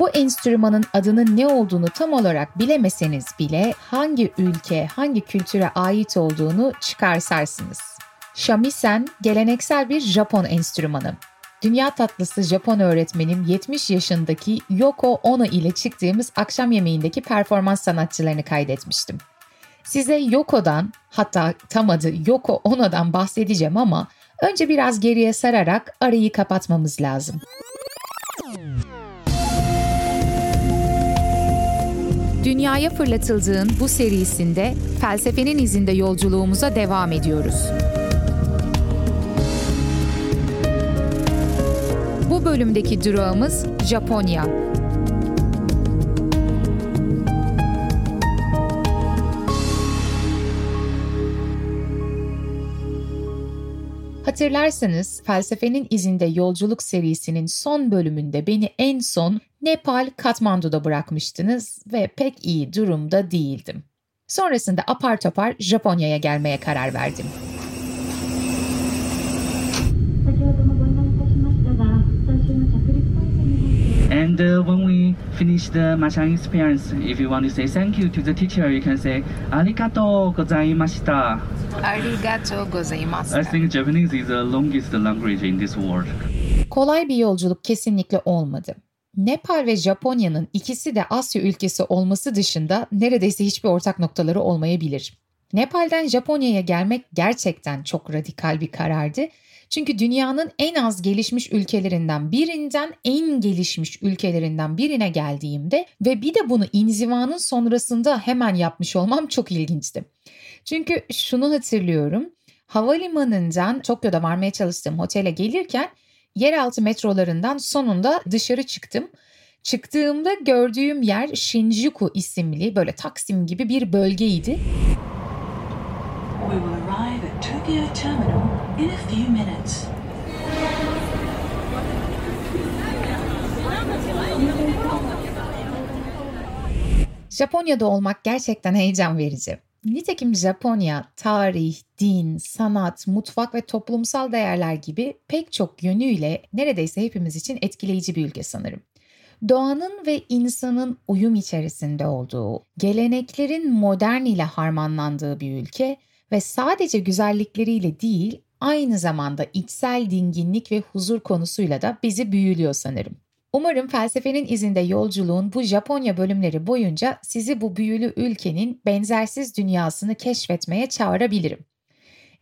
Bu enstrümanın adının ne olduğunu tam olarak bilemeseniz bile hangi ülke, hangi kültüre ait olduğunu çıkarsarsınız. Shamisen geleneksel bir Japon enstrümanı. Dünya tatlısı Japon öğretmenim 70 yaşındaki Yoko Ono ile çıktığımız akşam yemeğindeki performans sanatçılarını kaydetmiştim. Size Yoko'dan hatta tam adı Yoko Ono'dan bahsedeceğim ama önce biraz geriye sararak arayı kapatmamız lazım. Dünyaya fırlatıldığın bu serisinde felsefenin izinde yolculuğumuza devam ediyoruz. Bu bölümdeki durağımız Japonya. Hatırlarsanız Felsefenin İzinde Yolculuk serisinin son bölümünde beni en son Nepal Katmandu'da bırakmıştınız ve pek iyi durumda değildim. Sonrasında apar topar Japonya'ya gelmeye karar verdim. And uh, when we finish the Machan experience, if you want to say thank you to the teacher, you can say arigato gozaimashita. Arigato gozaimasu. I think Japanese is the longest language in this world. Kolay bir yolculuk kesinlikle olmadı. Nepal ve Japonya'nın ikisi de Asya ülkesi olması dışında neredeyse hiçbir ortak noktaları olmayabilir. Nepal'den Japonya'ya gelmek gerçekten çok radikal bir karardı çünkü dünyanın en az gelişmiş ülkelerinden birinden en gelişmiş ülkelerinden birine geldiğimde ve bir de bunu inzivanın sonrasında hemen yapmış olmam çok ilginçti. Çünkü şunu hatırlıyorum. Havalimanından Tokyo'da varmaya çalıştığım otele gelirken yeraltı metrolarından sonunda dışarı çıktım. Çıktığımda gördüğüm yer Shinjuku isimli böyle Taksim gibi bir bölgeydi. We will arrive at Tokyo Terminal in a few minutes. Japonya'da olmak gerçekten heyecan verici. Nitekim Japonya tarih, din, sanat, mutfak ve toplumsal değerler gibi pek çok yönüyle neredeyse hepimiz için etkileyici bir ülke sanırım. Doğanın ve insanın uyum içerisinde olduğu, geleneklerin modern ile harmanlandığı bir ülke ve sadece güzellikleriyle değil, aynı zamanda içsel dinginlik ve huzur konusuyla da bizi büyülüyor sanırım. Umarım felsefenin izinde yolculuğun bu Japonya bölümleri boyunca sizi bu büyülü ülkenin benzersiz dünyasını keşfetmeye çağırabilirim.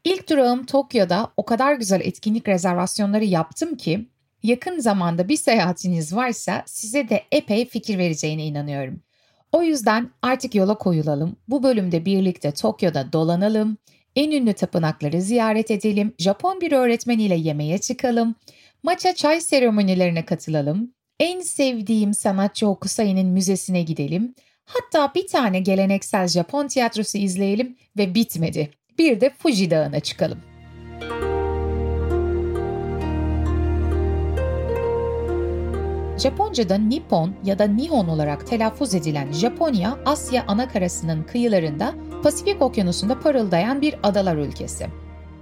İlk durağım Tokyo'da o kadar güzel etkinlik rezervasyonları yaptım ki yakın zamanda bir seyahatiniz varsa size de epey fikir vereceğine inanıyorum. O yüzden artık yola koyulalım. Bu bölümde birlikte Tokyo'da dolanalım. En ünlü tapınakları ziyaret edelim. Japon bir öğretmeniyle yemeğe çıkalım. Maça çay seremonilerine katılalım. En sevdiğim sanatçı Hokusai'nin müzesine gidelim. Hatta bir tane geleneksel Japon tiyatrosu izleyelim ve bitmedi. Bir de Fuji Dağı'na çıkalım. Japonca'da Nippon ya da Nihon olarak telaffuz edilen Japonya, Asya anakarasının kıyılarında Pasifik Okyanusu'nda parıldayan bir adalar ülkesi.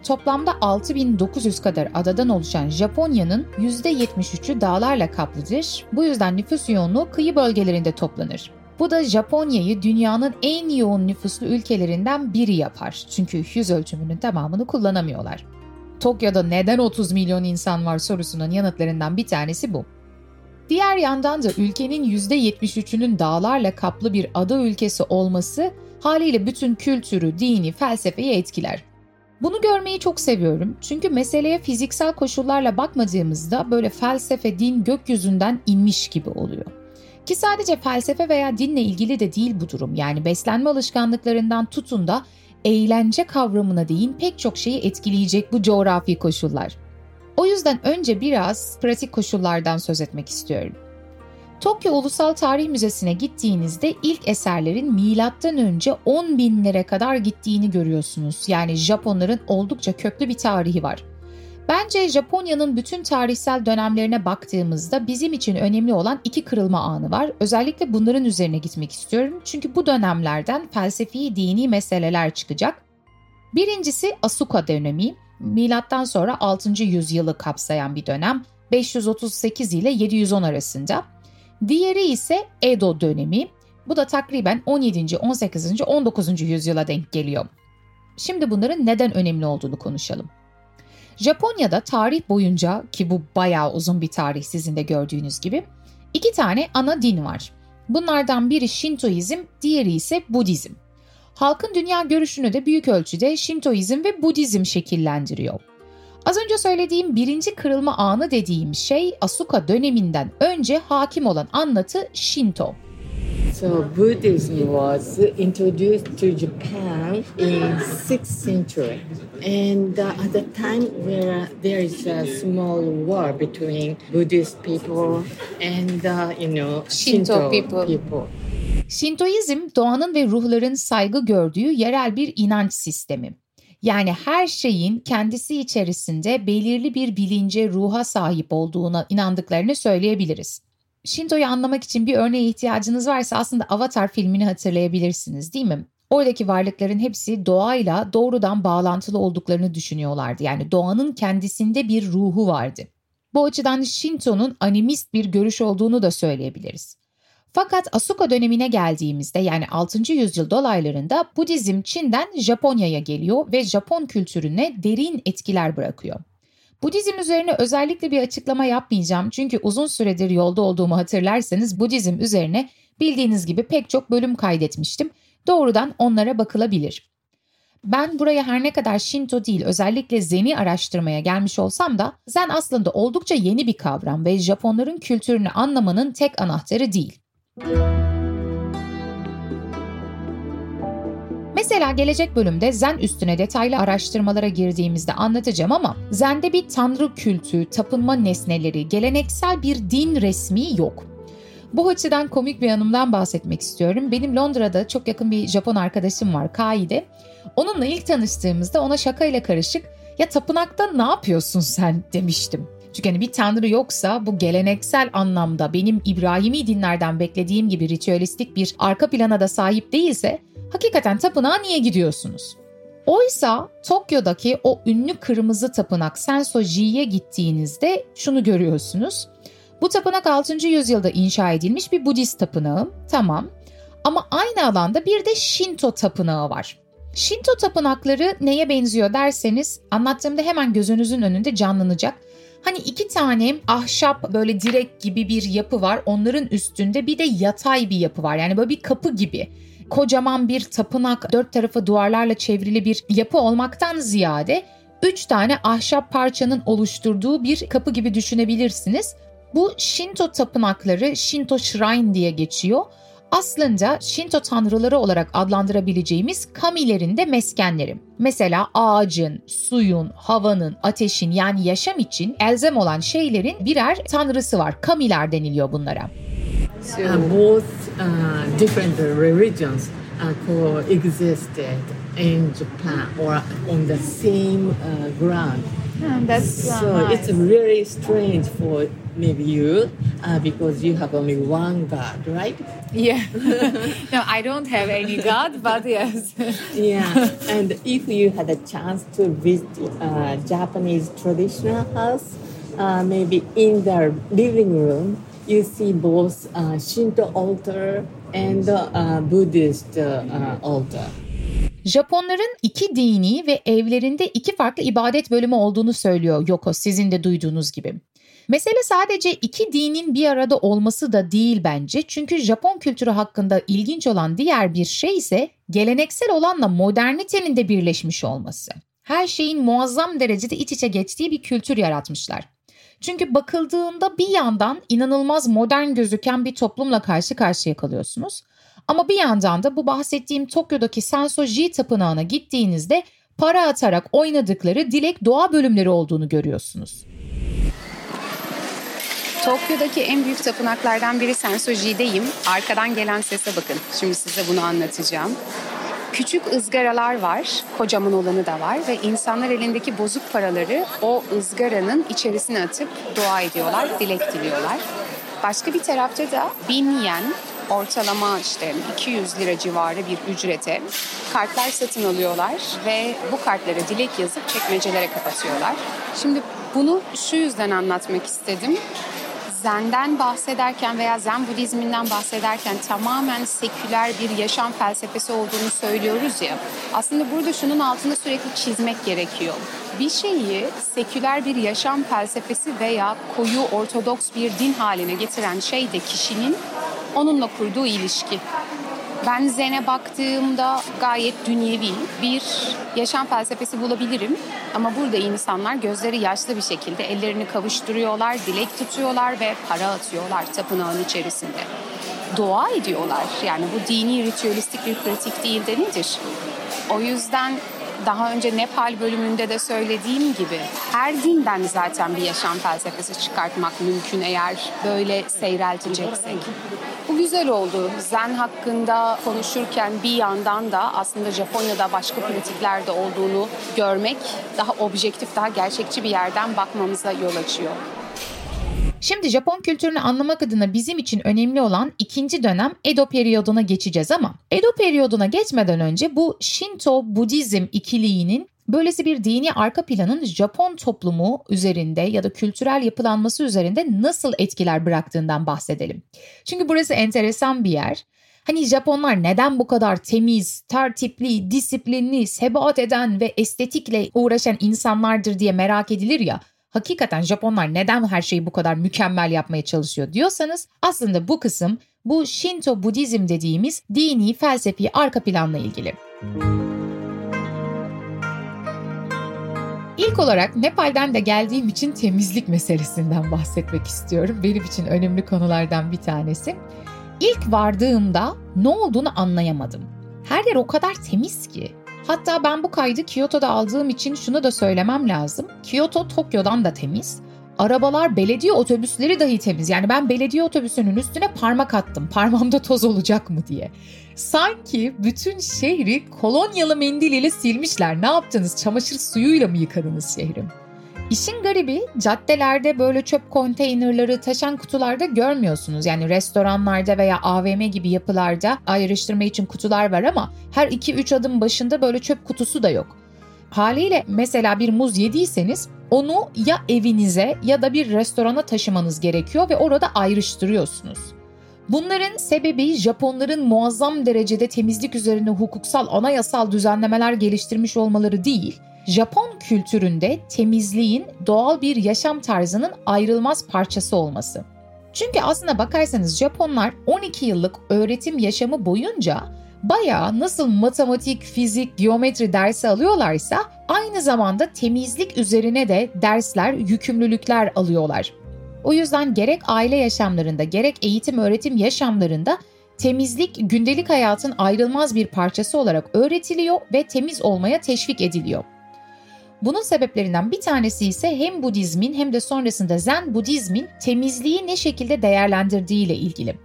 Toplamda 6900 kadar adadan oluşan Japonya'nın %73'ü dağlarla kaplıdır. Bu yüzden nüfus yoğunluğu kıyı bölgelerinde toplanır. Bu da Japonya'yı dünyanın en yoğun nüfuslu ülkelerinden biri yapar. Çünkü yüz ölçümünün tamamını kullanamıyorlar. Tokyo'da neden 30 milyon insan var sorusunun yanıtlarından bir tanesi bu. Diğer yandan da ülkenin %73'ünün dağlarla kaplı bir ada ülkesi olması haliyle bütün kültürü, dini, felsefeyi etkiler. Bunu görmeyi çok seviyorum çünkü meseleye fiziksel koşullarla bakmadığımızda böyle felsefe, din gökyüzünden inmiş gibi oluyor. Ki sadece felsefe veya dinle ilgili de değil bu durum. Yani beslenme alışkanlıklarından tutun da eğlence kavramına değin pek çok şeyi etkileyecek bu coğrafi koşullar. O yüzden önce biraz pratik koşullardan söz etmek istiyorum. Tokyo Ulusal Tarih Müzesi'ne gittiğinizde ilk eserlerin milattan önce 10 binlere kadar gittiğini görüyorsunuz. Yani Japonların oldukça köklü bir tarihi var. Bence Japonya'nın bütün tarihsel dönemlerine baktığımızda bizim için önemli olan iki kırılma anı var. Özellikle bunların üzerine gitmek istiyorum. Çünkü bu dönemlerden felsefi, dini meseleler çıkacak. Birincisi Asuka dönemi. Milattan sonra 6. yüzyılı kapsayan bir dönem. 538 ile 710 arasında. Diğeri ise Edo dönemi. Bu da takriben 17. 18. 19. yüzyıla denk geliyor. Şimdi bunların neden önemli olduğunu konuşalım. Japonya'da tarih boyunca ki bu bayağı uzun bir tarih sizin de gördüğünüz gibi iki tane ana din var. Bunlardan biri Şintoizm, diğeri ise Budizm. Halkın dünya görüşünü de büyük ölçüde Şintoizm ve Budizm şekillendiriyor. Az önce söylediğim birinci kırılma anı dediğim şey Asuka döneminden önce hakim olan anlatı Shinto. So Buddhism was introduced to Japan in 6th century. And uh, at the time where there is a small war between Buddhist people and uh, you know Shinto, Shinto people. people. Şintoizm doğanın ve ruhların saygı gördüğü yerel bir inanç sistemi. Yani her şeyin kendisi içerisinde belirli bir bilince, ruha sahip olduğuna inandıklarını söyleyebiliriz. Shinto'yu anlamak için bir örneğe ihtiyacınız varsa aslında Avatar filmini hatırlayabilirsiniz değil mi? Oradaki varlıkların hepsi doğayla doğrudan bağlantılı olduklarını düşünüyorlardı. Yani doğanın kendisinde bir ruhu vardı. Bu açıdan Shinto'nun animist bir görüş olduğunu da söyleyebiliriz. Fakat Asuka dönemine geldiğimizde yani 6. yüzyıl dolaylarında Budizm Çin'den Japonya'ya geliyor ve Japon kültürüne derin etkiler bırakıyor. Budizm üzerine özellikle bir açıklama yapmayacağım çünkü uzun süredir yolda olduğumu hatırlarsanız Budizm üzerine bildiğiniz gibi pek çok bölüm kaydetmiştim. Doğrudan onlara bakılabilir. Ben buraya her ne kadar Shinto değil özellikle Zen'i araştırmaya gelmiş olsam da Zen aslında oldukça yeni bir kavram ve Japonların kültürünü anlamanın tek anahtarı değil. Mesela gelecek bölümde Zen üstüne detaylı araştırmalara girdiğimizde anlatacağım ama Zen'de bir tanrı kültü, tapınma nesneleri, geleneksel bir din resmi yok. Bu açıdan komik bir anımdan bahsetmek istiyorum. Benim Londra'da çok yakın bir Japon arkadaşım var, Kaide. Onunla ilk tanıştığımızda ona şakayla karışık ya tapınakta ne yapıyorsun sen demiştim. Çünkü hani bir tanrı yoksa bu geleneksel anlamda benim İbrahimi dinlerden beklediğim gibi ritüelistik bir arka plana da sahip değilse hakikaten tapınağa niye gidiyorsunuz? Oysa Tokyo'daki o ünlü kırmızı tapınak Sensoji'ye gittiğinizde şunu görüyorsunuz. Bu tapınak 6. yüzyılda inşa edilmiş bir Budist tapınağı. Tamam. Ama aynı alanda bir de Shinto tapınağı var. Shinto tapınakları neye benziyor derseniz anlattığımda hemen gözünüzün önünde canlanacak. Hani iki tane ahşap böyle direk gibi bir yapı var. Onların üstünde bir de yatay bir yapı var. Yani böyle bir kapı gibi. Kocaman bir tapınak, dört tarafı duvarlarla çevrili bir yapı olmaktan ziyade üç tane ahşap parçanın oluşturduğu bir kapı gibi düşünebilirsiniz. Bu Shinto tapınakları Shinto Shrine diye geçiyor. Aslında Shinto tanrıları olarak adlandırabileceğimiz kamilerin de meskenleri. Mesela ağacın, suyun, havanın, ateşin yani yaşam için elzem olan şeylerin birer tanrısı var. Kamiler deniliyor bunlara. So both uh, different religions uh, coexisted in Japan or on the same uh, ground. that's uh, So nice. it's really strange for maybe you uh, because you have only one God, right? yeah. no, I don't have any god, but yes. Yeah. and if you had a chance to visit uh, Japanese traditional house, uh, maybe in the living room, you see both uh, Shinto altar and uh, Buddhist uh, uh, altar. Japonların iki dini ve evlerinde iki farklı ibadet bölümü olduğunu söylüyor Yoko sizin de duyduğunuz gibi. Mesele sadece iki dinin bir arada olması da değil bence. Çünkü Japon kültürü hakkında ilginç olan diğer bir şey ise geleneksel olanla modernitenin de birleşmiş olması. Her şeyin muazzam derecede iç içe geçtiği bir kültür yaratmışlar. Çünkü bakıldığında bir yandan inanılmaz modern gözüken bir toplumla karşı karşıya kalıyorsunuz. Ama bir yandan da bu bahsettiğim Tokyo'daki Sensoji tapınağına gittiğinizde para atarak oynadıkları dilek doğa bölümleri olduğunu görüyorsunuz. Tokyo'daki en büyük tapınaklardan biri Sensoji'deyim. Arkadan gelen sese bakın. Şimdi size bunu anlatacağım. Küçük ızgaralar var, kocaman olanı da var ve insanlar elindeki bozuk paraları o ızgaranın içerisine atıp dua ediyorlar, dilek diliyorlar. Başka bir tarafta da bin yen, ortalama işte 200 lira civarı bir ücrete kartlar satın alıyorlar ve bu kartlara dilek yazıp çekmecelere kapatıyorlar. Şimdi bunu şu yüzden anlatmak istedim. Zen'den bahsederken veya Zen Budizminden bahsederken tamamen seküler bir yaşam felsefesi olduğunu söylüyoruz ya. Aslında burada şunun altında sürekli çizmek gerekiyor. Bir şeyi seküler bir yaşam felsefesi veya koyu ortodoks bir din haline getiren şey de kişinin onunla kurduğu ilişki. Ben Zen'e baktığımda gayet dünyevi bir yaşam felsefesi bulabilirim. Ama burada insanlar gözleri yaşlı bir şekilde ellerini kavuşturuyorlar, dilek tutuyorlar ve para atıyorlar tapınağın içerisinde. Dua ediyorlar. Yani bu dini ritüelistik bir pratik değil de nedir? O yüzden daha önce Nepal bölümünde de söylediğim gibi her dinden zaten bir yaşam felsefesi çıkartmak mümkün eğer böyle seyrelteceksek. Bu güzel oldu. Zen hakkında konuşurken bir yandan da aslında Japonya'da başka pratikler de olduğunu görmek daha objektif, daha gerçekçi bir yerden bakmamıza yol açıyor. Şimdi Japon kültürünü anlamak adına bizim için önemli olan ikinci dönem Edo periyoduna geçeceğiz ama Edo periyoduna geçmeden önce bu Shinto Budizm ikiliğinin böylesi bir dini arka planın Japon toplumu üzerinde ya da kültürel yapılanması üzerinde nasıl etkiler bıraktığından bahsedelim. Çünkü burası enteresan bir yer. Hani Japonlar neden bu kadar temiz, tertipli, disiplinli, sebat eden ve estetikle uğraşan insanlardır diye merak edilir ya hakikaten Japonlar neden her şeyi bu kadar mükemmel yapmaya çalışıyor diyorsanız aslında bu kısım bu Shinto Budizm dediğimiz dini felsefi arka planla ilgili. İlk olarak Nepal'den de geldiğim için temizlik meselesinden bahsetmek istiyorum. Benim için önemli konulardan bir tanesi. İlk vardığımda ne olduğunu anlayamadım. Her yer o kadar temiz ki. Hatta ben bu kaydı Kyoto'da aldığım için şunu da söylemem lazım. Kyoto Tokyo'dan da temiz. Arabalar, belediye otobüsleri dahi temiz. Yani ben belediye otobüsünün üstüne parmak attım. Parmağımda toz olacak mı diye. Sanki bütün şehri kolonyalı mendil ile silmişler. Ne yaptınız? Çamaşır suyuyla mı yıkadınız şehri? İşin garibi caddelerde böyle çöp konteynerları taşan kutularda görmüyorsunuz. Yani restoranlarda veya AVM gibi yapılarda ayrıştırma için kutular var ama her 2-3 adım başında böyle çöp kutusu da yok. Haliyle mesela bir muz yediyseniz onu ya evinize ya da bir restorana taşımanız gerekiyor ve orada ayrıştırıyorsunuz. Bunların sebebi Japonların muazzam derecede temizlik üzerine hukuksal anayasal düzenlemeler geliştirmiş olmaları değil, Japon kültüründe temizliğin doğal bir yaşam tarzının ayrılmaz parçası olması. Çünkü aslına bakarsanız Japonlar 12 yıllık öğretim yaşamı boyunca bayağı nasıl matematik, fizik, geometri dersi alıyorlarsa aynı zamanda temizlik üzerine de dersler, yükümlülükler alıyorlar. O yüzden gerek aile yaşamlarında gerek eğitim öğretim yaşamlarında temizlik gündelik hayatın ayrılmaz bir parçası olarak öğretiliyor ve temiz olmaya teşvik ediliyor. Bunun sebeplerinden bir tanesi ise hem Budizmin hem de sonrasında Zen Budizmin temizliği ne şekilde değerlendirdiği ile ilgili.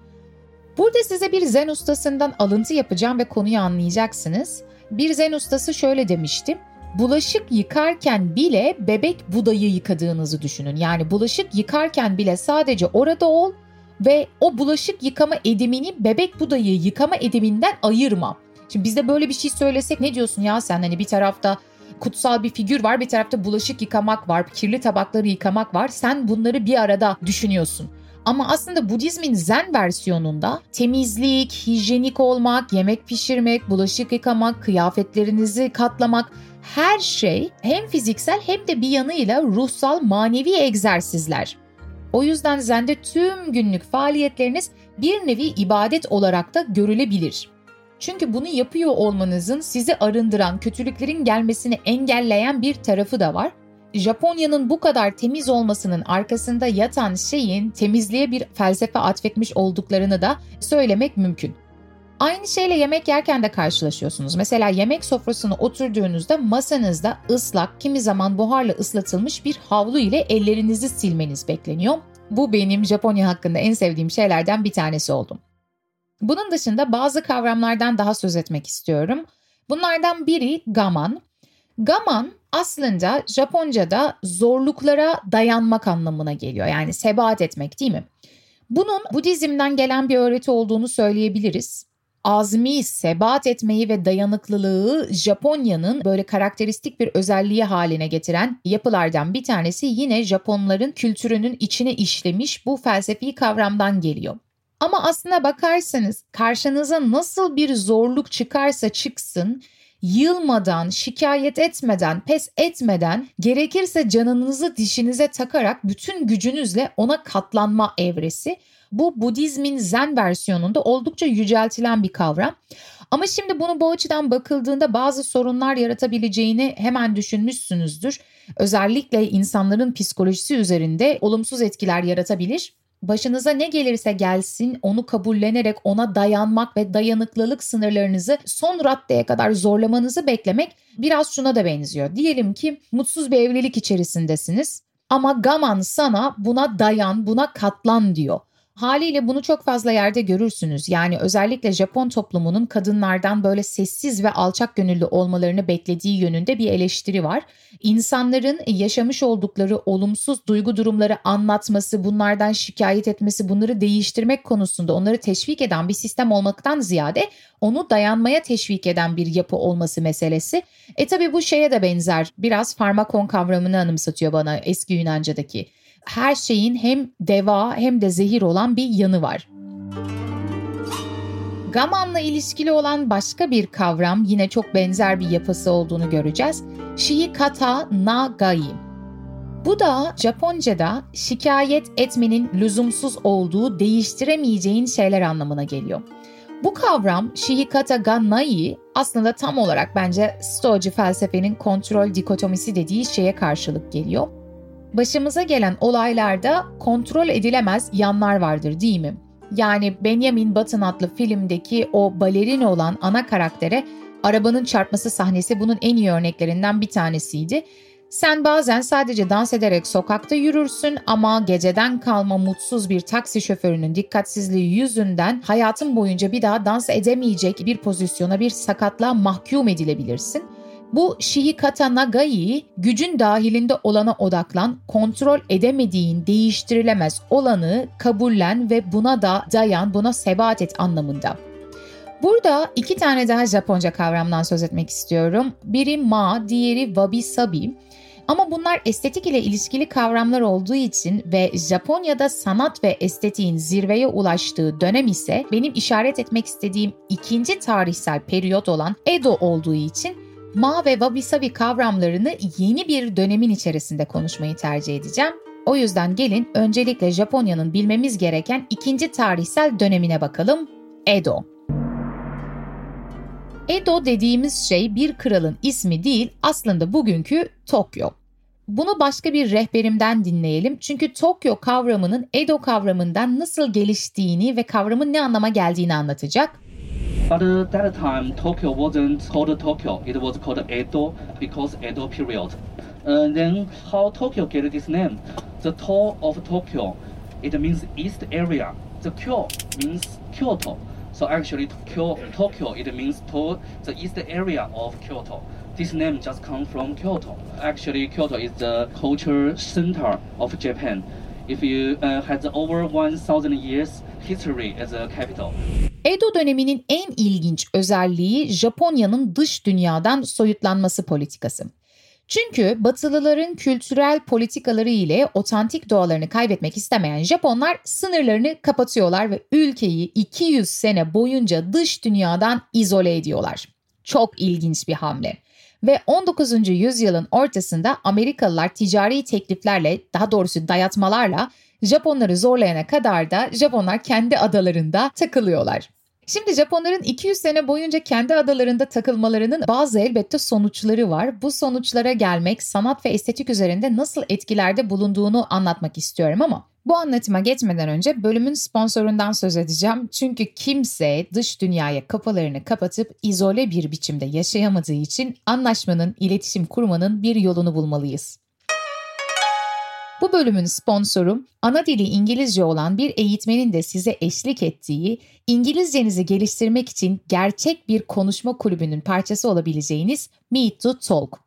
Burada size bir Zen ustasından alıntı yapacağım ve konuyu anlayacaksınız. Bir Zen ustası şöyle demişti. Bulaşık yıkarken bile bebek Buda'yı yıkadığınızı düşünün. Yani bulaşık yıkarken bile sadece orada ol ve o bulaşık yıkama edimini bebek Buda'yı yıkama ediminden ayırma. Şimdi bizde böyle bir şey söylesek ne diyorsun ya sen hani bir tarafta kutsal bir figür var bir tarafta bulaşık yıkamak var, kirli tabakları yıkamak var. Sen bunları bir arada düşünüyorsun. Ama aslında Budizmin Zen versiyonunda temizlik, hijyenik olmak, yemek pişirmek, bulaşık yıkamak, kıyafetlerinizi katlamak her şey hem fiziksel hem de bir yanıyla ruhsal manevi egzersizler. O yüzden Zen'de tüm günlük faaliyetleriniz bir nevi ibadet olarak da görülebilir. Çünkü bunu yapıyor olmanızın sizi arındıran, kötülüklerin gelmesini engelleyen bir tarafı da var. Japonya'nın bu kadar temiz olmasının arkasında yatan şeyin temizliğe bir felsefe atfetmiş olduklarını da söylemek mümkün. Aynı şeyle yemek yerken de karşılaşıyorsunuz. Mesela yemek sofrasına oturduğunuzda masanızda ıslak, kimi zaman buharla ıslatılmış bir havlu ile ellerinizi silmeniz bekleniyor. Bu benim Japonya hakkında en sevdiğim şeylerden bir tanesi oldu. Bunun dışında bazı kavramlardan daha söz etmek istiyorum. Bunlardan biri gaman. Gaman aslında Japonca'da zorluklara dayanmak anlamına geliyor. Yani sebat etmek değil mi? Bunun Budizm'den gelen bir öğreti olduğunu söyleyebiliriz. azmi, sebat etmeyi ve dayanıklılığı Japonya'nın böyle karakteristik bir özelliği haline getiren yapılardan bir tanesi yine Japonların kültürünün içine işlemiş bu felsefi kavramdan geliyor. Ama aslına bakarsanız karşınıza nasıl bir zorluk çıkarsa çıksın yılmadan, şikayet etmeden, pes etmeden, gerekirse canınızı dişinize takarak bütün gücünüzle ona katlanma evresi. Bu Budizmin Zen versiyonunda oldukça yüceltilen bir kavram. Ama şimdi bunu bu açıdan bakıldığında bazı sorunlar yaratabileceğini hemen düşünmüşsünüzdür. Özellikle insanların psikolojisi üzerinde olumsuz etkiler yaratabilir. Başınıza ne gelirse gelsin onu kabullenerek ona dayanmak ve dayanıklılık sınırlarınızı son raddeye kadar zorlamanızı beklemek biraz şuna da benziyor. Diyelim ki mutsuz bir evlilik içerisindesiniz ama Gaman sana buna dayan, buna katlan diyor. Haliyle bunu çok fazla yerde görürsünüz. Yani özellikle Japon toplumunun kadınlardan böyle sessiz ve alçak gönüllü olmalarını beklediği yönünde bir eleştiri var. İnsanların yaşamış oldukları olumsuz duygu durumları anlatması, bunlardan şikayet etmesi, bunları değiştirmek konusunda onları teşvik eden bir sistem olmaktan ziyade onu dayanmaya teşvik eden bir yapı olması meselesi. E tabi bu şeye de benzer. Biraz farmakon kavramını anımsatıyor bana eski Yunanca'daki her şeyin hem deva hem de zehir olan bir yanı var. Gaman'la ilişkili olan başka bir kavram yine çok benzer bir yapısı olduğunu göreceğiz. Shihikata Nagai. Bu da Japonca'da şikayet etmenin lüzumsuz olduğu değiştiremeyeceğin şeyler anlamına geliyor. Bu kavram Shihikata ga nai aslında tam olarak bence Stoacı felsefenin kontrol dikotomisi dediği şeye karşılık geliyor başımıza gelen olaylarda kontrol edilemez yanlar vardır değil mi? Yani Benjamin Button adlı filmdeki o balerin olan ana karaktere arabanın çarpması sahnesi bunun en iyi örneklerinden bir tanesiydi. Sen bazen sadece dans ederek sokakta yürürsün ama geceden kalma mutsuz bir taksi şoförünün dikkatsizliği yüzünden hayatın boyunca bir daha dans edemeyecek bir pozisyona bir sakatlığa mahkum edilebilirsin. Bu Shihikata Nagai'yi gücün dahilinde olana odaklan, kontrol edemediğin, değiştirilemez olanı kabullen ve buna da dayan, buna sebat et anlamında. Burada iki tane daha Japonca kavramdan söz etmek istiyorum. Biri ma, diğeri wabi sabi. Ama bunlar estetik ile ilişkili kavramlar olduğu için ve Japonya'da sanat ve estetiğin zirveye ulaştığı dönem ise benim işaret etmek istediğim ikinci tarihsel periyot olan Edo olduğu için ma ve wabi sabi kavramlarını yeni bir dönemin içerisinde konuşmayı tercih edeceğim. O yüzden gelin öncelikle Japonya'nın bilmemiz gereken ikinci tarihsel dönemine bakalım. Edo. Edo dediğimiz şey bir kralın ismi değil aslında bugünkü Tokyo. Bunu başka bir rehberimden dinleyelim çünkü Tokyo kavramının Edo kavramından nasıl geliştiğini ve kavramın ne anlama geldiğini anlatacak. But uh, that time, Tokyo wasn't called Tokyo. It was called Edo because Edo period. Uh, then how Tokyo get this name? The To of Tokyo, it means east area. The Kyo means Kyoto. So actually, Kyo, Tokyo, it means to the east area of Kyoto. This name just comes from Kyoto. Actually, Kyoto is the culture center of Japan. If you uh, has over 1,000 years history as a capital. Edo döneminin en ilginç özelliği Japonya'nın dış dünyadan soyutlanması politikası. Çünkü Batılıların kültürel politikaları ile otantik doğalarını kaybetmek istemeyen Japonlar sınırlarını kapatıyorlar ve ülkeyi 200 sene boyunca dış dünyadan izole ediyorlar. Çok ilginç bir hamle. Ve 19. yüzyılın ortasında Amerikalılar ticari tekliflerle, daha doğrusu dayatmalarla Japonları zorlayana kadar da Japonlar kendi adalarında takılıyorlar. Şimdi Japonların 200 sene boyunca kendi adalarında takılmalarının bazı elbette sonuçları var. Bu sonuçlara gelmek sanat ve estetik üzerinde nasıl etkilerde bulunduğunu anlatmak istiyorum ama bu anlatıma geçmeden önce bölümün sponsorundan söz edeceğim. Çünkü kimse dış dünyaya kafalarını kapatıp izole bir biçimde yaşayamadığı için anlaşmanın, iletişim kurmanın bir yolunu bulmalıyız. Bu bölümün sponsoru ana dili İngilizce olan bir eğitmenin de size eşlik ettiği, İngilizcenizi geliştirmek için gerçek bir konuşma kulübünün parçası olabileceğiniz Meet to Talk.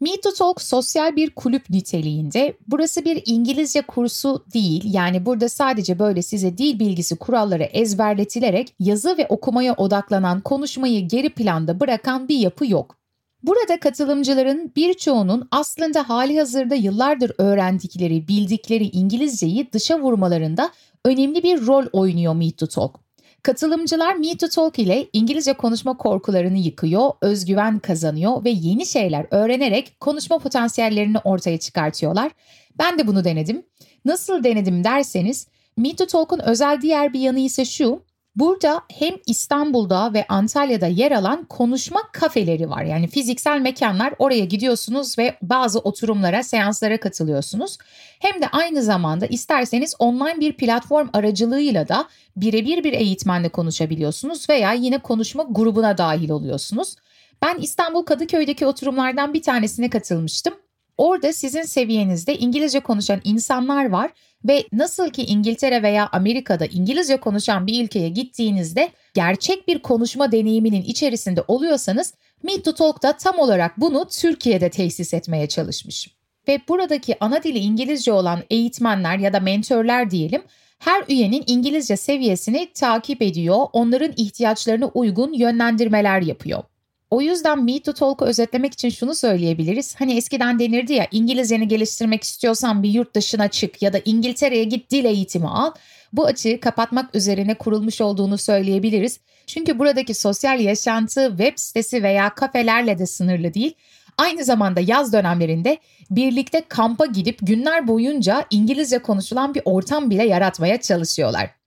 Meet to Talk sosyal bir kulüp niteliğinde. Burası bir İngilizce kursu değil. Yani burada sadece böyle size dil bilgisi kuralları ezberletilerek yazı ve okumaya odaklanan konuşmayı geri planda bırakan bir yapı yok. Burada katılımcıların birçoğunun aslında hali hazırda yıllardır öğrendikleri, bildikleri İngilizceyi dışa vurmalarında önemli bir rol oynuyor Meet to Talk. Katılımcılar Meet to Talk ile İngilizce konuşma korkularını yıkıyor, özgüven kazanıyor ve yeni şeyler öğrenerek konuşma potansiyellerini ortaya çıkartıyorlar. Ben de bunu denedim. Nasıl denedim derseniz Meet to Talk'un özel diğer bir yanı ise şu. Burada hem İstanbul'da ve Antalya'da yer alan konuşma kafeleri var. Yani fiziksel mekanlar oraya gidiyorsunuz ve bazı oturumlara, seanslara katılıyorsunuz. Hem de aynı zamanda isterseniz online bir platform aracılığıyla da birebir bir eğitmenle konuşabiliyorsunuz veya yine konuşma grubuna dahil oluyorsunuz. Ben İstanbul Kadıköy'deki oturumlardan bir tanesine katılmıştım. Orada sizin seviyenizde İngilizce konuşan insanlar var ve nasıl ki İngiltere veya Amerika'da İngilizce konuşan bir ülkeye gittiğinizde gerçek bir konuşma deneyiminin içerisinde oluyorsanız Meet to Talk da tam olarak bunu Türkiye'de tesis etmeye çalışmış. Ve buradaki ana dili İngilizce olan eğitmenler ya da mentörler diyelim her üyenin İngilizce seviyesini takip ediyor, onların ihtiyaçlarına uygun yönlendirmeler yapıyor. O yüzden Meet to Talk'u özetlemek için şunu söyleyebiliriz. Hani eskiden denirdi ya İngilizceni geliştirmek istiyorsan bir yurt dışına çık ya da İngiltere'ye git dil eğitimi al. Bu açığı kapatmak üzerine kurulmuş olduğunu söyleyebiliriz. Çünkü buradaki sosyal yaşantı web sitesi veya kafelerle de sınırlı değil. Aynı zamanda yaz dönemlerinde birlikte kampa gidip günler boyunca İngilizce konuşulan bir ortam bile yaratmaya çalışıyorlar.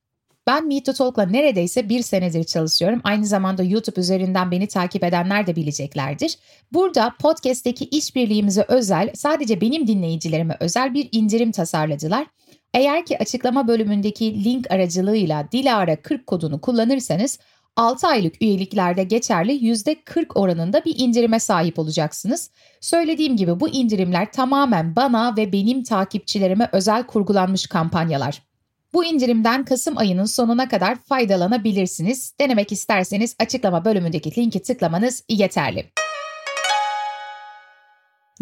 Ben Meet to Talk'la neredeyse bir senedir çalışıyorum. Aynı zamanda YouTube üzerinden beni takip edenler de bileceklerdir. Burada podcast'teki işbirliğimize özel, sadece benim dinleyicilerime özel bir indirim tasarladılar. Eğer ki açıklama bölümündeki link aracılığıyla Dilara 40 kodunu kullanırsanız 6 aylık üyeliklerde geçerli %40 oranında bir indirime sahip olacaksınız. Söylediğim gibi bu indirimler tamamen bana ve benim takipçilerime özel kurgulanmış kampanyalar. Bu indirimden Kasım ayının sonuna kadar faydalanabilirsiniz. Denemek isterseniz açıklama bölümündeki linki tıklamanız yeterli.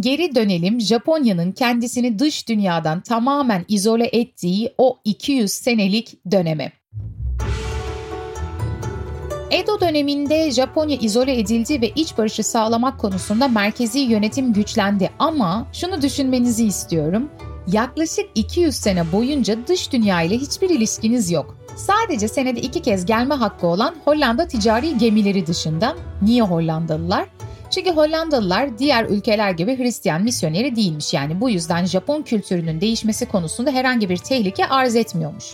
Geri dönelim Japonya'nın kendisini dış dünyadan tamamen izole ettiği o 200 senelik döneme. Edo döneminde Japonya izole edildi ve iç barışı sağlamak konusunda merkezi yönetim güçlendi ama şunu düşünmenizi istiyorum. Yaklaşık 200 sene boyunca dış dünya ile hiçbir ilişkiniz yok. Sadece senede iki kez gelme hakkı olan Hollanda ticari gemileri dışında. Niye Hollandalılar? Çünkü Hollandalılar diğer ülkeler gibi Hristiyan misyoneri değilmiş yani bu yüzden Japon kültürünün değişmesi konusunda herhangi bir tehlike arz etmiyormuş.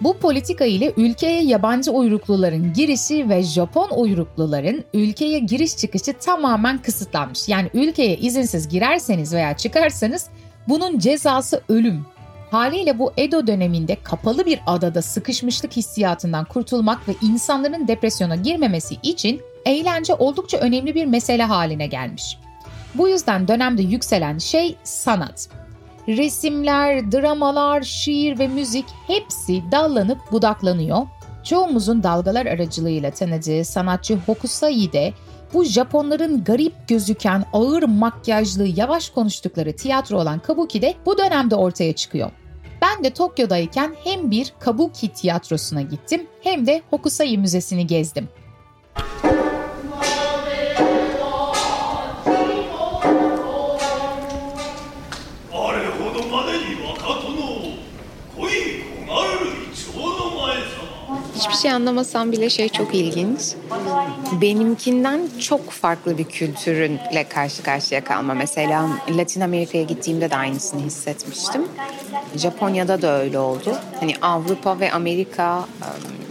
Bu politika ile ülkeye yabancı uyrukluların girişi ve Japon uyrukluların ülkeye giriş çıkışı tamamen kısıtlanmış. Yani ülkeye izinsiz girerseniz veya çıkarsanız bunun cezası ölüm. Haliyle bu Edo döneminde kapalı bir adada sıkışmışlık hissiyatından kurtulmak ve insanların depresyona girmemesi için eğlence oldukça önemli bir mesele haline gelmiş. Bu yüzden dönemde yükselen şey sanat. Resimler, dramalar, şiir ve müzik hepsi dallanıp budaklanıyor. Çoğumuzun dalgalar aracılığıyla tanıdığı sanatçı Hokusai de bu Japonların garip gözüken ağır makyajlı yavaş konuştukları tiyatro olan Kabuki de bu dönemde ortaya çıkıyor. Ben de Tokyo'dayken hem bir Kabuki tiyatrosuna gittim hem de Hokusai Müzesi'ni gezdim. Hiçbir şey anlamasam bile şey çok ilginç. Benimkinden çok farklı bir kültürünle karşı karşıya kalma. Mesela Latin Amerika'ya gittiğimde de aynısını hissetmiştim. Japonya'da da öyle oldu. Hani Avrupa ve Amerika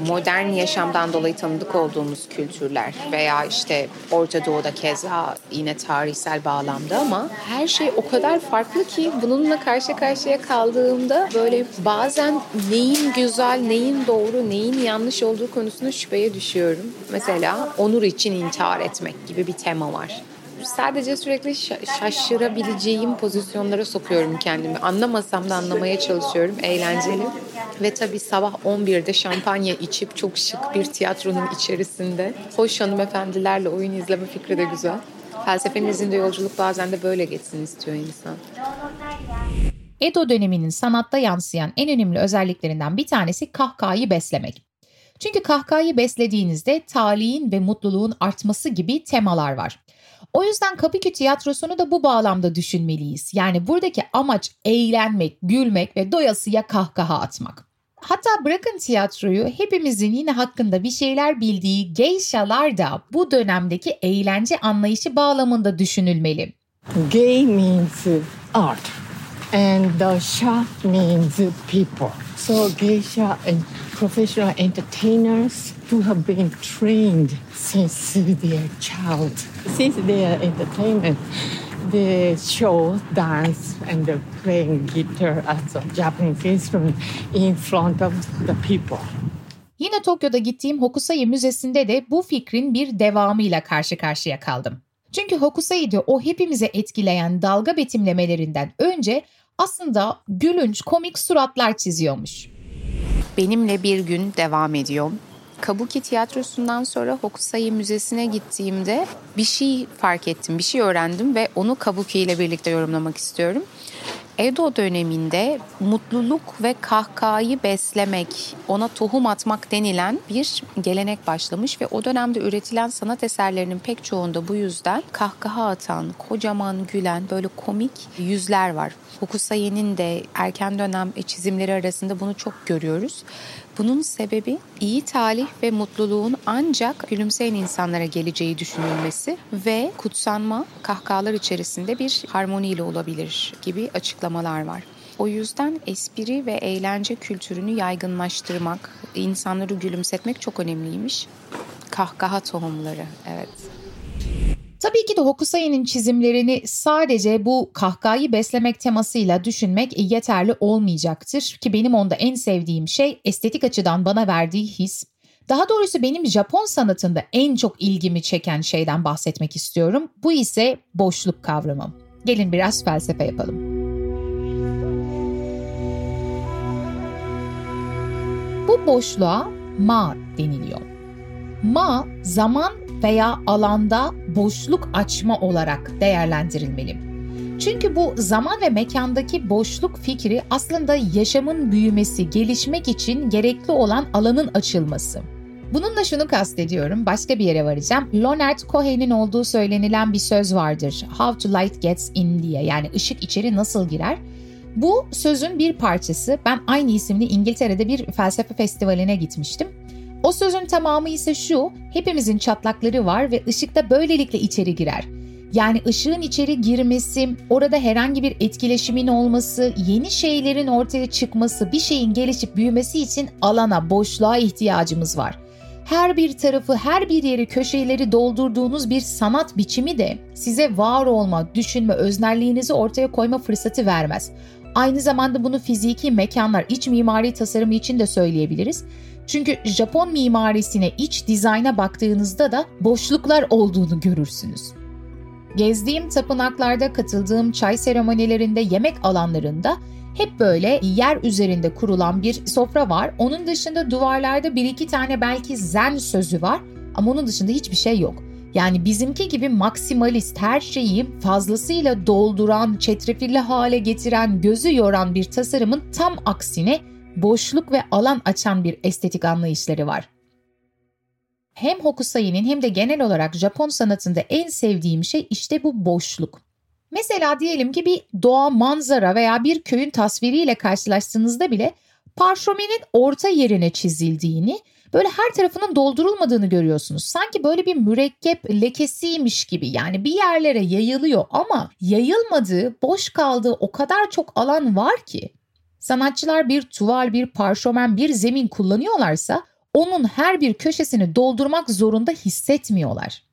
modern yaşamdan dolayı tanıdık olduğumuz kültürler veya işte Orta Doğu'da keza yine tarihsel bağlamda ama her şey o kadar farklı ki bununla karşı karşıya kaldığımda böyle bazen neyin güzel, neyin doğru, neyin yanlış olduğu konusunda şüpheye düşüyorum. Mesela onur için intihar etmek gibi bir tema var sadece sürekli şaşırabileceğim pozisyonlara sokuyorum kendimi. Anlamasam da anlamaya çalışıyorum. Eğlenceli. Ve tabii sabah 11'de şampanya içip çok şık bir tiyatronun içerisinde hoş hanımefendilerle oyun izleme fikri de güzel. Felsefenin izinde yolculuk bazen de böyle geçsin istiyor insan. Edo döneminin sanatta yansıyan en önemli özelliklerinden bir tanesi kahkahayı beslemek. Çünkü kahkahayı beslediğinizde talihin ve mutluluğun artması gibi temalar var. O yüzden Kabuki tiyatrosunu da bu bağlamda düşünmeliyiz. Yani buradaki amaç eğlenmek, gülmek ve doyasıya kahkaha atmak. Hatta bırakın tiyatroyu hepimizin yine hakkında bir şeyler bildiği geishalar da bu dönemdeki eğlence anlayışı bağlamında düşünülmeli. Gay means art and the sha means people. So geisha and professional entertainers who have been trained since their child, since their entertainment the show, dance, and the playing guitar as a Japanese instrument in front of the people. Yine Tokyo'da gittiğim Hokusai Müzesi'nde de bu fikrin bir devamıyla karşı karşıya kaldım. Çünkü Hokusai'de o hepimize etkileyen dalga betimlemelerinden önce aslında gülünç komik suratlar çiziyormuş. Benimle bir gün devam ediyor. Kabuki tiyatrosundan sonra Hokusai Müzesi'ne gittiğimde bir şey fark ettim, bir şey öğrendim ve onu Kabuki ile birlikte yorumlamak istiyorum. Edo döneminde mutluluk ve kahkahayı beslemek, ona tohum atmak denilen bir gelenek başlamış ve o dönemde üretilen sanat eserlerinin pek çoğunda bu yüzden kahkaha atan, kocaman gülen böyle komik yüzler var. Hokusai'nin de erken dönem çizimleri arasında bunu çok görüyoruz. Bunun sebebi iyi talih ve mutluluğun ancak gülümseyen insanlara geleceği düşünülmesi ve kutsanma kahkahalar içerisinde bir harmoniyle olabilir gibi açıklamalar var. O yüzden espri ve eğlence kültürünü yaygınlaştırmak, insanları gülümsetmek çok önemliymiş. Kahkaha tohumları, evet. Tabii ki de Hokusai'nin çizimlerini sadece bu kahkahayı beslemek temasıyla düşünmek yeterli olmayacaktır ki benim onda en sevdiğim şey estetik açıdan bana verdiği his. Daha doğrusu benim Japon sanatında en çok ilgimi çeken şeyden bahsetmek istiyorum. Bu ise boşluk kavramı. Gelin biraz felsefe yapalım. Bu boşluğa ma deniliyor. Ma zaman veya alanda boşluk açma olarak değerlendirilmeli. Çünkü bu zaman ve mekandaki boşluk fikri aslında yaşamın büyümesi, gelişmek için gerekli olan alanın açılması. Bununla şunu kastediyorum, başka bir yere varacağım. Leonard Cohen'in olduğu söylenilen bir söz vardır. How to light gets in diye yani ışık içeri nasıl girer? Bu sözün bir parçası. Ben aynı isimli İngiltere'de bir felsefe festivaline gitmiştim. O sözün tamamı ise şu, hepimizin çatlakları var ve ışık da böylelikle içeri girer. Yani ışığın içeri girmesi, orada herhangi bir etkileşimin olması, yeni şeylerin ortaya çıkması, bir şeyin gelişip büyümesi için alana, boşluğa ihtiyacımız var. Her bir tarafı, her bir yeri, köşeleri doldurduğunuz bir sanat biçimi de size var olma, düşünme, öznelliğinizi ortaya koyma fırsatı vermez. Aynı zamanda bunu fiziki mekanlar, iç mimari tasarımı için de söyleyebiliriz. Çünkü Japon mimarisine, iç dizayna baktığınızda da boşluklar olduğunu görürsünüz. Gezdiğim tapınaklarda, katıldığım çay seremonilerinde, yemek alanlarında hep böyle yer üzerinde kurulan bir sofra var. Onun dışında duvarlarda bir iki tane belki zen sözü var ama onun dışında hiçbir şey yok. Yani bizimki gibi maksimalist her şeyi fazlasıyla dolduran, çetrefilli hale getiren, gözü yoran bir tasarımın tam aksine boşluk ve alan açan bir estetik anlayışları var. Hem Hokusai'nin hem de genel olarak Japon sanatında en sevdiğim şey işte bu boşluk. Mesela diyelim ki bir doğa manzara veya bir köyün tasviriyle karşılaştığınızda bile parşömenin orta yerine çizildiğini, böyle her tarafının doldurulmadığını görüyorsunuz. Sanki böyle bir mürekkep lekesiymiş gibi yani bir yerlere yayılıyor ama yayılmadığı, boş kaldığı o kadar çok alan var ki Sanatçılar bir tuval, bir parşömen, bir zemin kullanıyorlarsa onun her bir köşesini doldurmak zorunda hissetmiyorlar.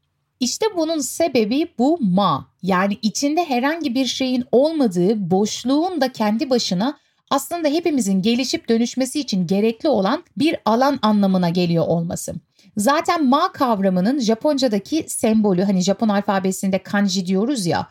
İşte bunun sebebi bu ma yani içinde herhangi bir şeyin olmadığı boşluğun da kendi başına aslında hepimizin gelişip dönüşmesi için gerekli olan bir alan anlamına geliyor olması. Zaten ma kavramının Japonca'daki sembolü hani Japon alfabesinde kanji diyoruz ya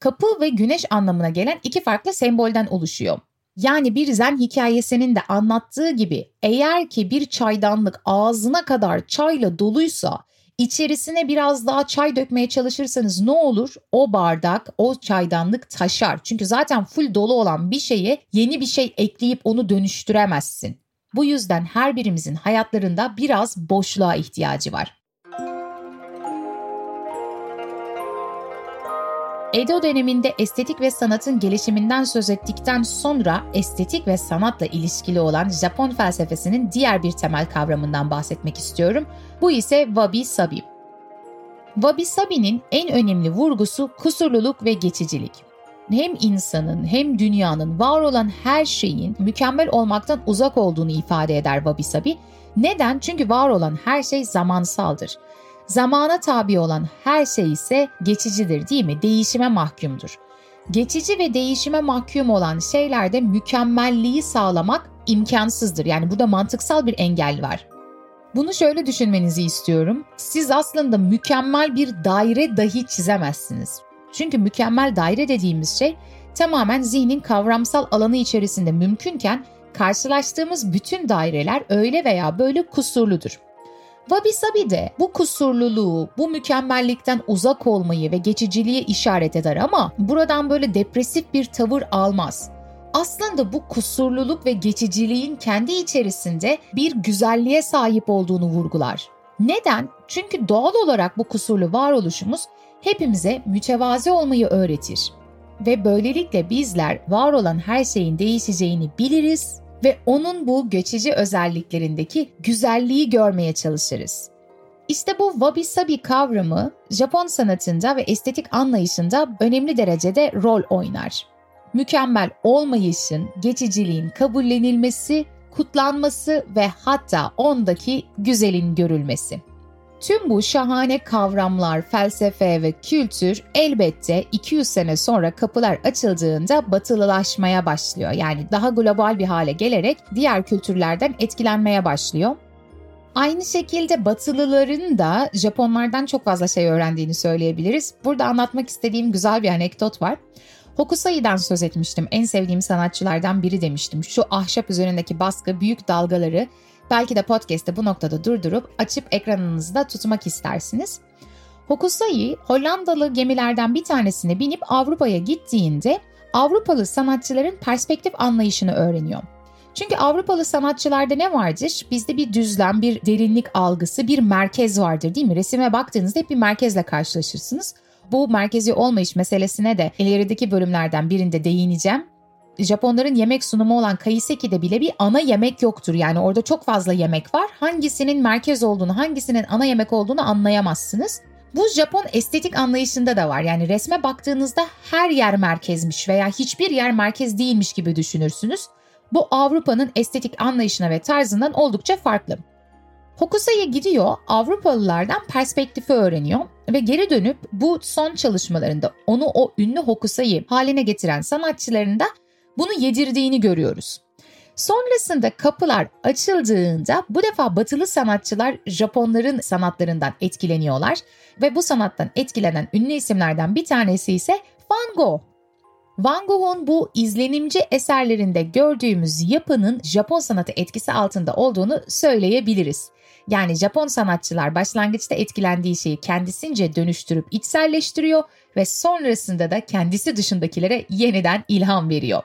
kapı ve güneş anlamına gelen iki farklı sembolden oluşuyor. Yani bir zen hikayesinin de anlattığı gibi eğer ki bir çaydanlık ağzına kadar çayla doluysa içerisine biraz daha çay dökmeye çalışırsanız ne olur? O bardak, o çaydanlık taşar. Çünkü zaten full dolu olan bir şeye yeni bir şey ekleyip onu dönüştüremezsin. Bu yüzden her birimizin hayatlarında biraz boşluğa ihtiyacı var. Edo döneminde estetik ve sanatın gelişiminden söz ettikten sonra estetik ve sanatla ilişkili olan Japon felsefesinin diğer bir temel kavramından bahsetmek istiyorum. Bu ise wabi sabi. Wabi sabi'nin en önemli vurgusu kusurluluk ve geçicilik. Hem insanın hem dünyanın var olan her şeyin mükemmel olmaktan uzak olduğunu ifade eder wabi sabi. Neden? Çünkü var olan her şey zamansaldır Zamana tabi olan her şey ise geçicidir değil mi? Değişime mahkumdur. Geçici ve değişime mahkum olan şeylerde mükemmelliği sağlamak imkansızdır. Yani burada mantıksal bir engel var. Bunu şöyle düşünmenizi istiyorum. Siz aslında mükemmel bir daire dahi çizemezsiniz. Çünkü mükemmel daire dediğimiz şey tamamen zihnin kavramsal alanı içerisinde mümkünken karşılaştığımız bütün daireler öyle veya böyle kusurludur. Wabi Sabi de bu kusurluluğu, bu mükemmellikten uzak olmayı ve geçiciliği işaret eder ama buradan böyle depresif bir tavır almaz. Aslında bu kusurluluk ve geçiciliğin kendi içerisinde bir güzelliğe sahip olduğunu vurgular. Neden? Çünkü doğal olarak bu kusurlu varoluşumuz hepimize mütevazi olmayı öğretir. Ve böylelikle bizler var olan her şeyin değişeceğini biliriz ve onun bu geçici özelliklerindeki güzelliği görmeye çalışırız. İşte bu wabi sabi kavramı Japon sanatında ve estetik anlayışında önemli derecede rol oynar. Mükemmel olmayışın, geçiciliğin kabullenilmesi, kutlanması ve hatta ondaki güzelin görülmesi. Tüm bu şahane kavramlar, felsefe ve kültür elbette 200 sene sonra kapılar açıldığında batılılaşmaya başlıyor. Yani daha global bir hale gelerek diğer kültürlerden etkilenmeye başlıyor. Aynı şekilde Batılıların da Japonlardan çok fazla şey öğrendiğini söyleyebiliriz. Burada anlatmak istediğim güzel bir anekdot var. Hokusai'den söz etmiştim. En sevdiğim sanatçılardan biri demiştim. Şu ahşap üzerindeki baskı büyük dalgaları Belki de podcast'te bu noktada durdurup açıp ekranınızda tutmak istersiniz. Hokusai Hollandalı gemilerden bir tanesine binip Avrupa'ya gittiğinde Avrupalı sanatçıların perspektif anlayışını öğreniyor. Çünkü Avrupalı sanatçılarda ne vardır? Bizde bir düzlem, bir derinlik algısı, bir merkez vardır değil mi? Resime baktığınızda hep bir merkezle karşılaşırsınız. Bu merkezi olmayış meselesine de ilerideki bölümlerden birinde değineceğim. Japonların yemek sunumu olan kaiseki'de bile bir ana yemek yoktur. Yani orada çok fazla yemek var. Hangisinin merkez olduğunu, hangisinin ana yemek olduğunu anlayamazsınız. Bu Japon estetik anlayışında da var. Yani resme baktığınızda her yer merkezmiş veya hiçbir yer merkez değilmiş gibi düşünürsünüz. Bu Avrupa'nın estetik anlayışına ve tarzından oldukça farklı. Hokusai'ye gidiyor, Avrupalılardan perspektifi öğreniyor ve geri dönüp bu son çalışmalarında onu o ünlü Hokusai haline getiren sanatçılarında bunu yedirdiğini görüyoruz. Sonrasında kapılar açıldığında bu defa batılı sanatçılar Japonların sanatlarından etkileniyorlar ve bu sanattan etkilenen ünlü isimlerden bir tanesi ise Van Gogh. Van Gogh'un bu izlenimci eserlerinde gördüğümüz yapının Japon sanatı etkisi altında olduğunu söyleyebiliriz. Yani Japon sanatçılar başlangıçta etkilendiği şeyi kendisince dönüştürüp içselleştiriyor ve sonrasında da kendisi dışındakilere yeniden ilham veriyor.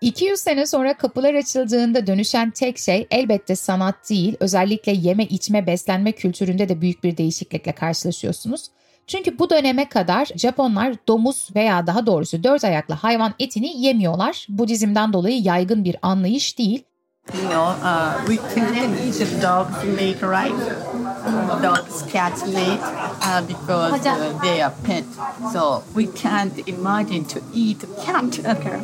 200 sene sonra kapılar açıldığında dönüşen tek şey elbette sanat değil, özellikle yeme içme beslenme kültüründe de büyük bir değişiklikle karşılaşıyorsunuz. Çünkü bu döneme kadar Japonlar domuz veya daha doğrusu dört ayaklı hayvan etini yemiyorlar. Budizm'den dolayı yaygın bir anlayış değil. You know, uh, we can eat the dog's meat, right? Dogs, cats meat, uh, because uh, they are pet. So we can't imagine to eat cat. Okay.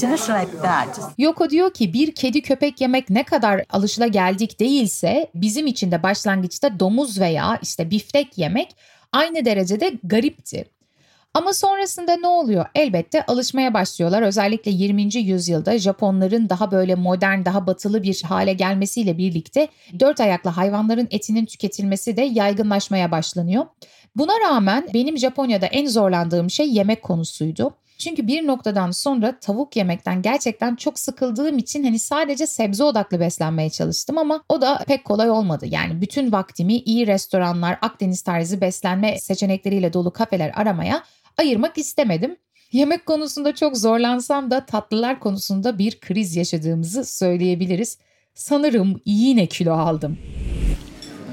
Just like that. Yoko diyor ki bir kedi köpek yemek ne kadar alışılageldik değilse bizim için de başlangıçta domuz veya işte biftek yemek aynı derecede garipti. Ama sonrasında ne oluyor? Elbette alışmaya başlıyorlar. Özellikle 20. yüzyılda Japonların daha böyle modern, daha batılı bir hale gelmesiyle birlikte dört ayaklı hayvanların etinin tüketilmesi de yaygınlaşmaya başlanıyor. Buna rağmen benim Japonya'da en zorlandığım şey yemek konusuydu. Çünkü bir noktadan sonra tavuk yemekten gerçekten çok sıkıldığım için hani sadece sebze odaklı beslenmeye çalıştım ama o da pek kolay olmadı. Yani bütün vaktimi iyi restoranlar, Akdeniz tarzı beslenme seçenekleriyle dolu kafeler aramaya ayırmak istemedim. Yemek konusunda çok zorlansam da tatlılar konusunda bir kriz yaşadığımızı söyleyebiliriz. Sanırım yine kilo aldım.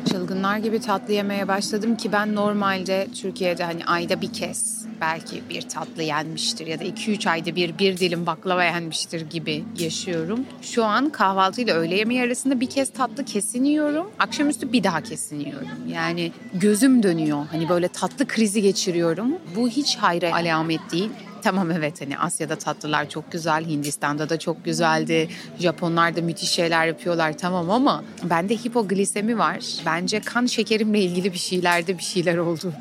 Çılgınlar gibi tatlı yemeye başladım ki ben normalde Türkiye'de hani ayda bir kez belki bir tatlı yenmiştir ya da 2-3 ayda bir bir dilim baklava yenmiştir gibi yaşıyorum. Şu an kahvaltıyla öğle yemeği arasında bir kez tatlı kesin yiyorum. Akşamüstü bir daha kesin yiyorum. Yani gözüm dönüyor. Hani böyle tatlı krizi geçiriyorum. Bu hiç hayra alamet değil. Tamam evet hani Asya'da tatlılar çok güzel, Hindistan'da da çok güzeldi. Japonlar da müthiş şeyler yapıyorlar tamam ama bende hipoglisemi var. Bence kan şekerimle ilgili bir şeylerde bir şeyler oldu.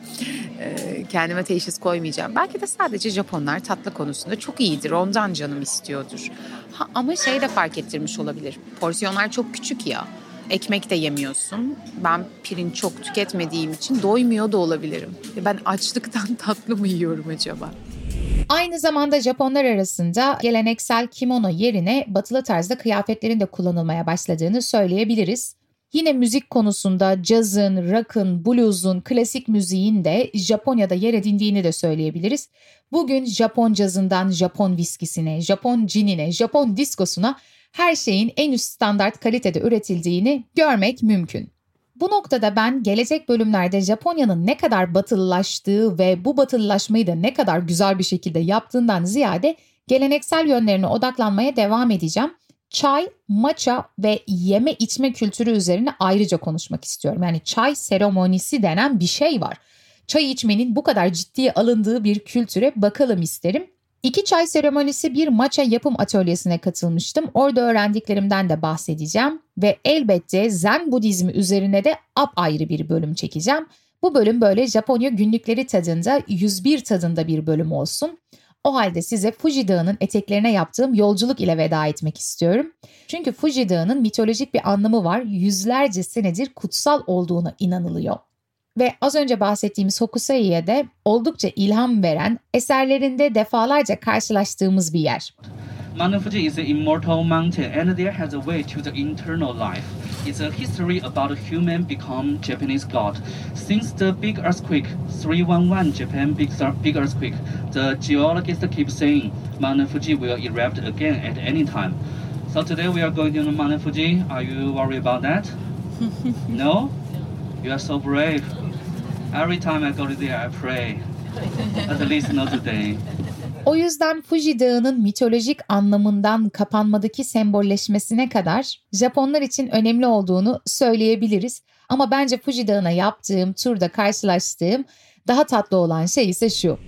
Ee, kendime teşhis koymayacağım. Belki de sadece Japonlar tatlı konusunda çok iyidir. Ondan canım istiyordur. Ha, ama şey de fark ettirmiş olabilir. Porsiyonlar çok küçük ya ekmek de yemiyorsun. Ben pirinç çok tüketmediğim için doymuyor da olabilirim. Ben açlıktan tatlı mı yiyorum acaba? Aynı zamanda Japonlar arasında geleneksel kimono yerine batılı tarzda kıyafetlerin de kullanılmaya başladığını söyleyebiliriz. Yine müzik konusunda cazın, rock'ın, blues'un, klasik müziğin de Japonya'da yer edindiğini de söyleyebiliriz. Bugün Japon cazından Japon viskisine, Japon cinine, Japon diskosuna her şeyin en üst standart kalitede üretildiğini görmek mümkün. Bu noktada ben gelecek bölümlerde Japonya'nın ne kadar batılılaştığı ve bu batılılaşmayı da ne kadar güzel bir şekilde yaptığından ziyade geleneksel yönlerine odaklanmaya devam edeceğim. Çay, matcha ve yeme içme kültürü üzerine ayrıca konuşmak istiyorum. Yani çay seremonisi denen bir şey var. Çay içmenin bu kadar ciddiye alındığı bir kültüre bakalım isterim. İki çay seremonisi bir matcha yapım atölyesine katılmıştım. Orada öğrendiklerimden de bahsedeceğim ve elbette Zen Budizmi üzerine de ayrı bir bölüm çekeceğim. Bu bölüm böyle Japonya günlükleri tadında 101 tadında bir bölüm olsun. O halde size Fuji Dağı'nın eteklerine yaptığım yolculuk ile veda etmek istiyorum. Çünkü Fuji Dağı'nın mitolojik bir anlamı var. Yüzlerce senedir kutsal olduğuna inanılıyor. Ve az önce bahsettiğimiz Hokusai'ye de oldukça ilham veren, eserlerinde defalarca karşılaştığımız bir yer. Mount Fuji is an immortal mountain and there has a way to the eternal life. It's a history about a human become Japanese god. Since the big earthquake 311 Japan big, big earthquake, the geologists keep saying Mount Fuji will erupt again at any time. So today we are going to Mount Fuji. Are you worried about that? no? You are so brave. Every time I go to there, I pray. At least not today. O yüzden Fuji Dağı'nın mitolojik anlamından kapanmadaki sembolleşmesine kadar Japonlar için önemli olduğunu söyleyebiliriz. Ama bence Fuji Dağı'na yaptığım turda karşılaştığım daha tatlı olan şey ise şu.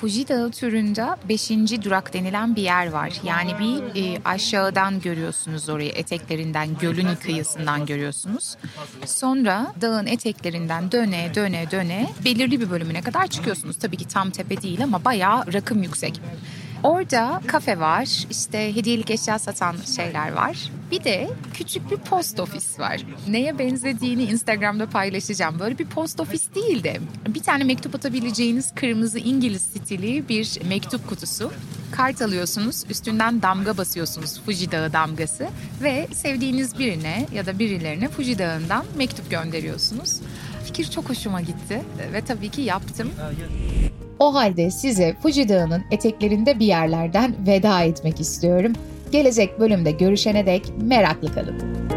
Fuji Dağı türünde 5. durak denilen bir yer var. Yani bir e, aşağıdan görüyorsunuz orayı eteklerinden, gölün kıyısından görüyorsunuz. Sonra dağın eteklerinden döne döne döne belirli bir bölümüne kadar çıkıyorsunuz. Tabii ki tam tepe değil ama bayağı rakım yüksek. Orada kafe var, işte hediyelik eşya satan şeyler var. Bir de küçük bir post ofis var. Neye benzediğini Instagram'da paylaşacağım. Böyle bir post ofis değil de bir tane mektup atabileceğiniz kırmızı İngiliz stili bir mektup kutusu. Kart alıyorsunuz, üstünden damga basıyorsunuz Fuji Dağı damgası ve sevdiğiniz birine ya da birilerine Fuji Dağı'ndan mektup gönderiyorsunuz. Fikir çok hoşuma gitti ve tabii ki yaptım. O halde size Fuji Dağı'nın eteklerinde bir yerlerden veda etmek istiyorum. Gelecek bölümde görüşene dek meraklı kalın.